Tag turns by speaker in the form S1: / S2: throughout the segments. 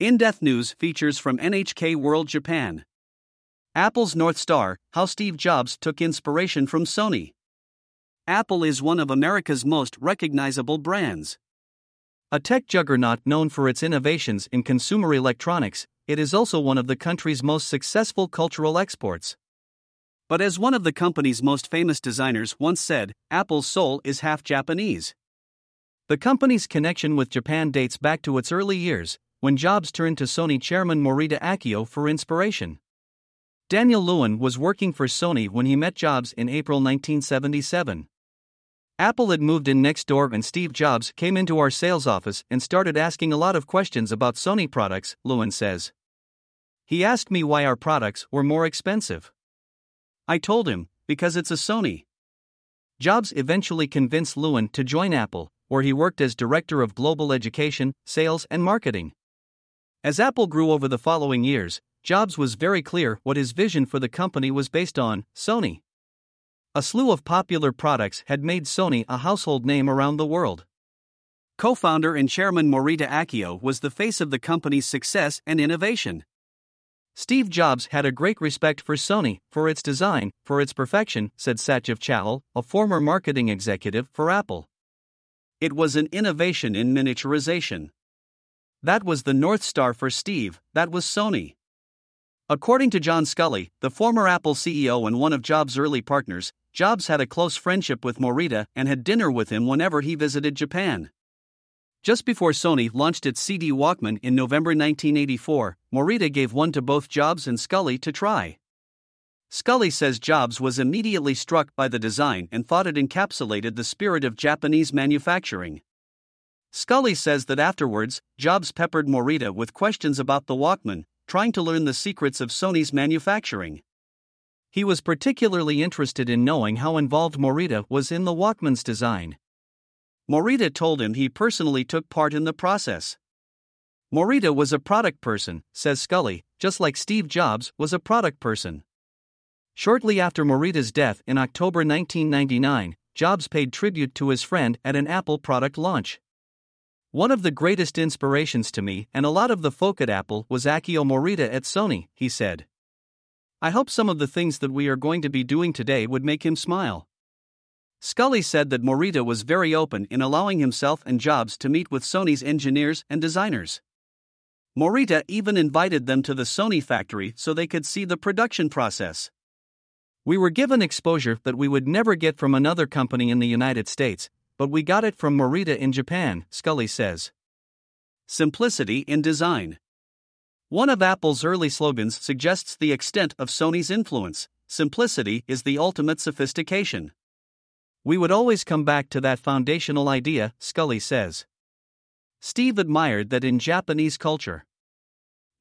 S1: In Depth News features from NHK World Japan. Apple's North Star How Steve Jobs Took Inspiration from Sony. Apple is one of America's most recognizable brands.
S2: A tech juggernaut known for its innovations in consumer electronics, it is also one of the country's most successful cultural exports.
S1: But as one of the company's most famous designers once said, Apple's soul is half Japanese.
S2: The company's connection with Japan dates back to its early years, when Jobs turned to Sony chairman Morita Akio for inspiration. Daniel Lewin was working for Sony when he met Jobs in April 1977. Apple had moved in next door, and Steve Jobs came into our sales office and started asking a lot of questions about Sony products, Lewin says. He asked me why our products were more expensive.
S1: I told him, because it's a Sony.
S2: Jobs eventually convinced Lewin to join Apple, where he worked as Director of Global Education, Sales, and Marketing. As Apple grew over the following years, Jobs was very clear what his vision for the company was based on Sony. A slew of popular products had made Sony a household name around the world.
S1: Co founder and chairman Morita Akio was the face of the company's success and innovation.
S2: Steve Jobs had a great respect for Sony, for its design, for its perfection, said Satjiv Chahal, a former marketing executive for Apple.
S1: It was an innovation in miniaturization. That was the North Star for Steve, that was Sony. According to John Sculley, the former Apple CEO and one of Jobs' early partners, Jobs had a close friendship with Morita and had dinner with him whenever he visited Japan. Just before Sony launched its CD Walkman in November 1984, Morita gave one to both Jobs and Sculley to try. Sculley says Jobs was immediately struck by the design and thought it encapsulated the spirit of Japanese manufacturing. Sculley says that afterwards, Jobs peppered Morita with questions about the Walkman, trying to learn the secrets of Sony's manufacturing. He was particularly interested in knowing how involved Morita was in the Walkman's design. Morita told him he personally took part in the process. Morita was a product person, says Sculley, just like Steve Jobs was a product person. Shortly after Morita's death in October 1999, Jobs paid tribute to his friend at an Apple product launch. One of the greatest inspirations to me and a lot of the folk at Apple was Akio Morita at Sony, he said. I hope some of the things that we are going to be doing today would make him smile. Sculley said that Morita was very open in allowing himself and Jobs to meet with Sony's engineers and designers. Morita even invited them to the Sony factory so they could see the production process. We were given exposure that we would never get from another company in the United States, but we got it from Morita in Japan, Sculley says. Simplicity in design. One of Apple's early slogans suggests the extent of Sony's influence simplicity is the ultimate sophistication. We would always come back to that foundational idea, Sculley says. Steve admired that in Japanese culture.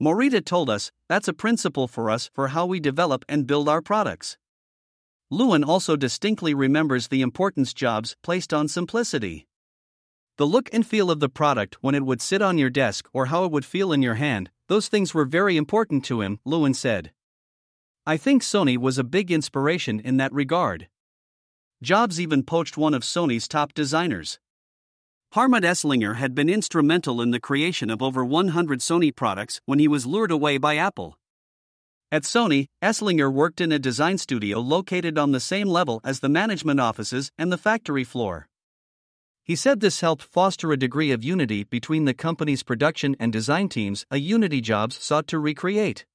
S1: Morita told us that's a principle for us for how we develop and build our products. Lewin also distinctly remembers the importance Jobs placed on simplicity. The look and feel of the product when it would sit on your desk or how it would feel in your hand, those things were very important to him, Lewin said. I think Sony was a big inspiration in that regard. Jobs even poached one of Sony's top designers. Hartmut Esslinger had been instrumental in the creation of over 100 Sony products when he was lured away by Apple. At Sony, Esslinger worked in a design studio located on the same level as the management offices and the factory floor. He said this helped foster a degree of unity between the company's production and design teams, a unity Jobs sought to recreate.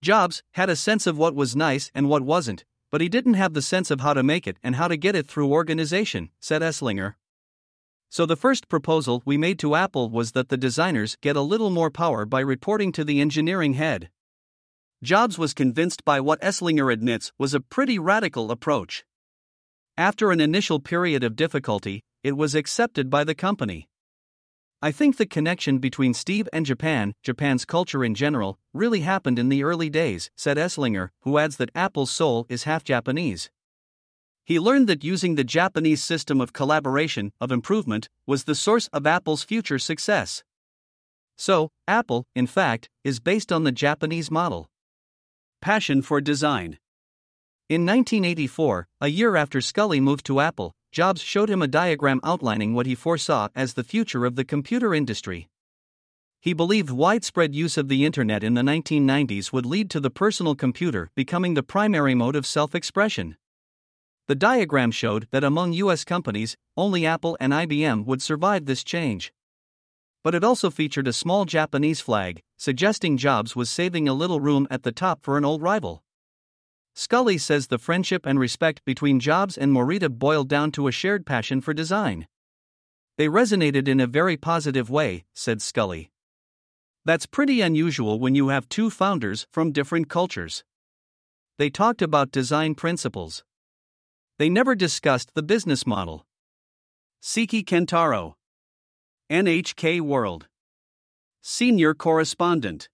S1: Jobs had a sense of what was nice and what wasn't, but he didn't have the sense of how to make it and how to get it through organization, said Esslinger. So the first proposal we made to Apple was that the designers get a little more power by reporting to the engineering head. Jobs was convinced by what Esslinger admits was a pretty radical approach. After an initial period of difficulty, it was accepted by the company. I think the connection between Steve and Japan, Japan's culture in general, really happened in the early days, said Esslinger, who adds that Apple's soul is half Japanese. He learned that using the Japanese system of collaboration, of improvement, was the source of Apple's future success. So, Apple, in fact, is based on the Japanese model. Passion for design. In 1984, a year after Sculley moved to Apple, Jobs showed him a diagram outlining what he foresaw as the future of the computer industry.
S2: He believed widespread use of the internet in the 1990s would lead to the personal computer becoming the primary mode of self expression. The diagram showed that among US companies, only Apple and IBM would survive this change. But it also featured a small Japanese flag, suggesting Jobs was saving a little room at the top for an old rival. Sculley says the friendship and respect between Jobs and Morita boiled down to a shared passion for design. They resonated in a very positive way, said Sculley. That's pretty unusual when you have two founders from different cultures. They talked about design principles. They never discussed the business model.
S1: Siki Kentaro, NHK World. Senior Correspondent.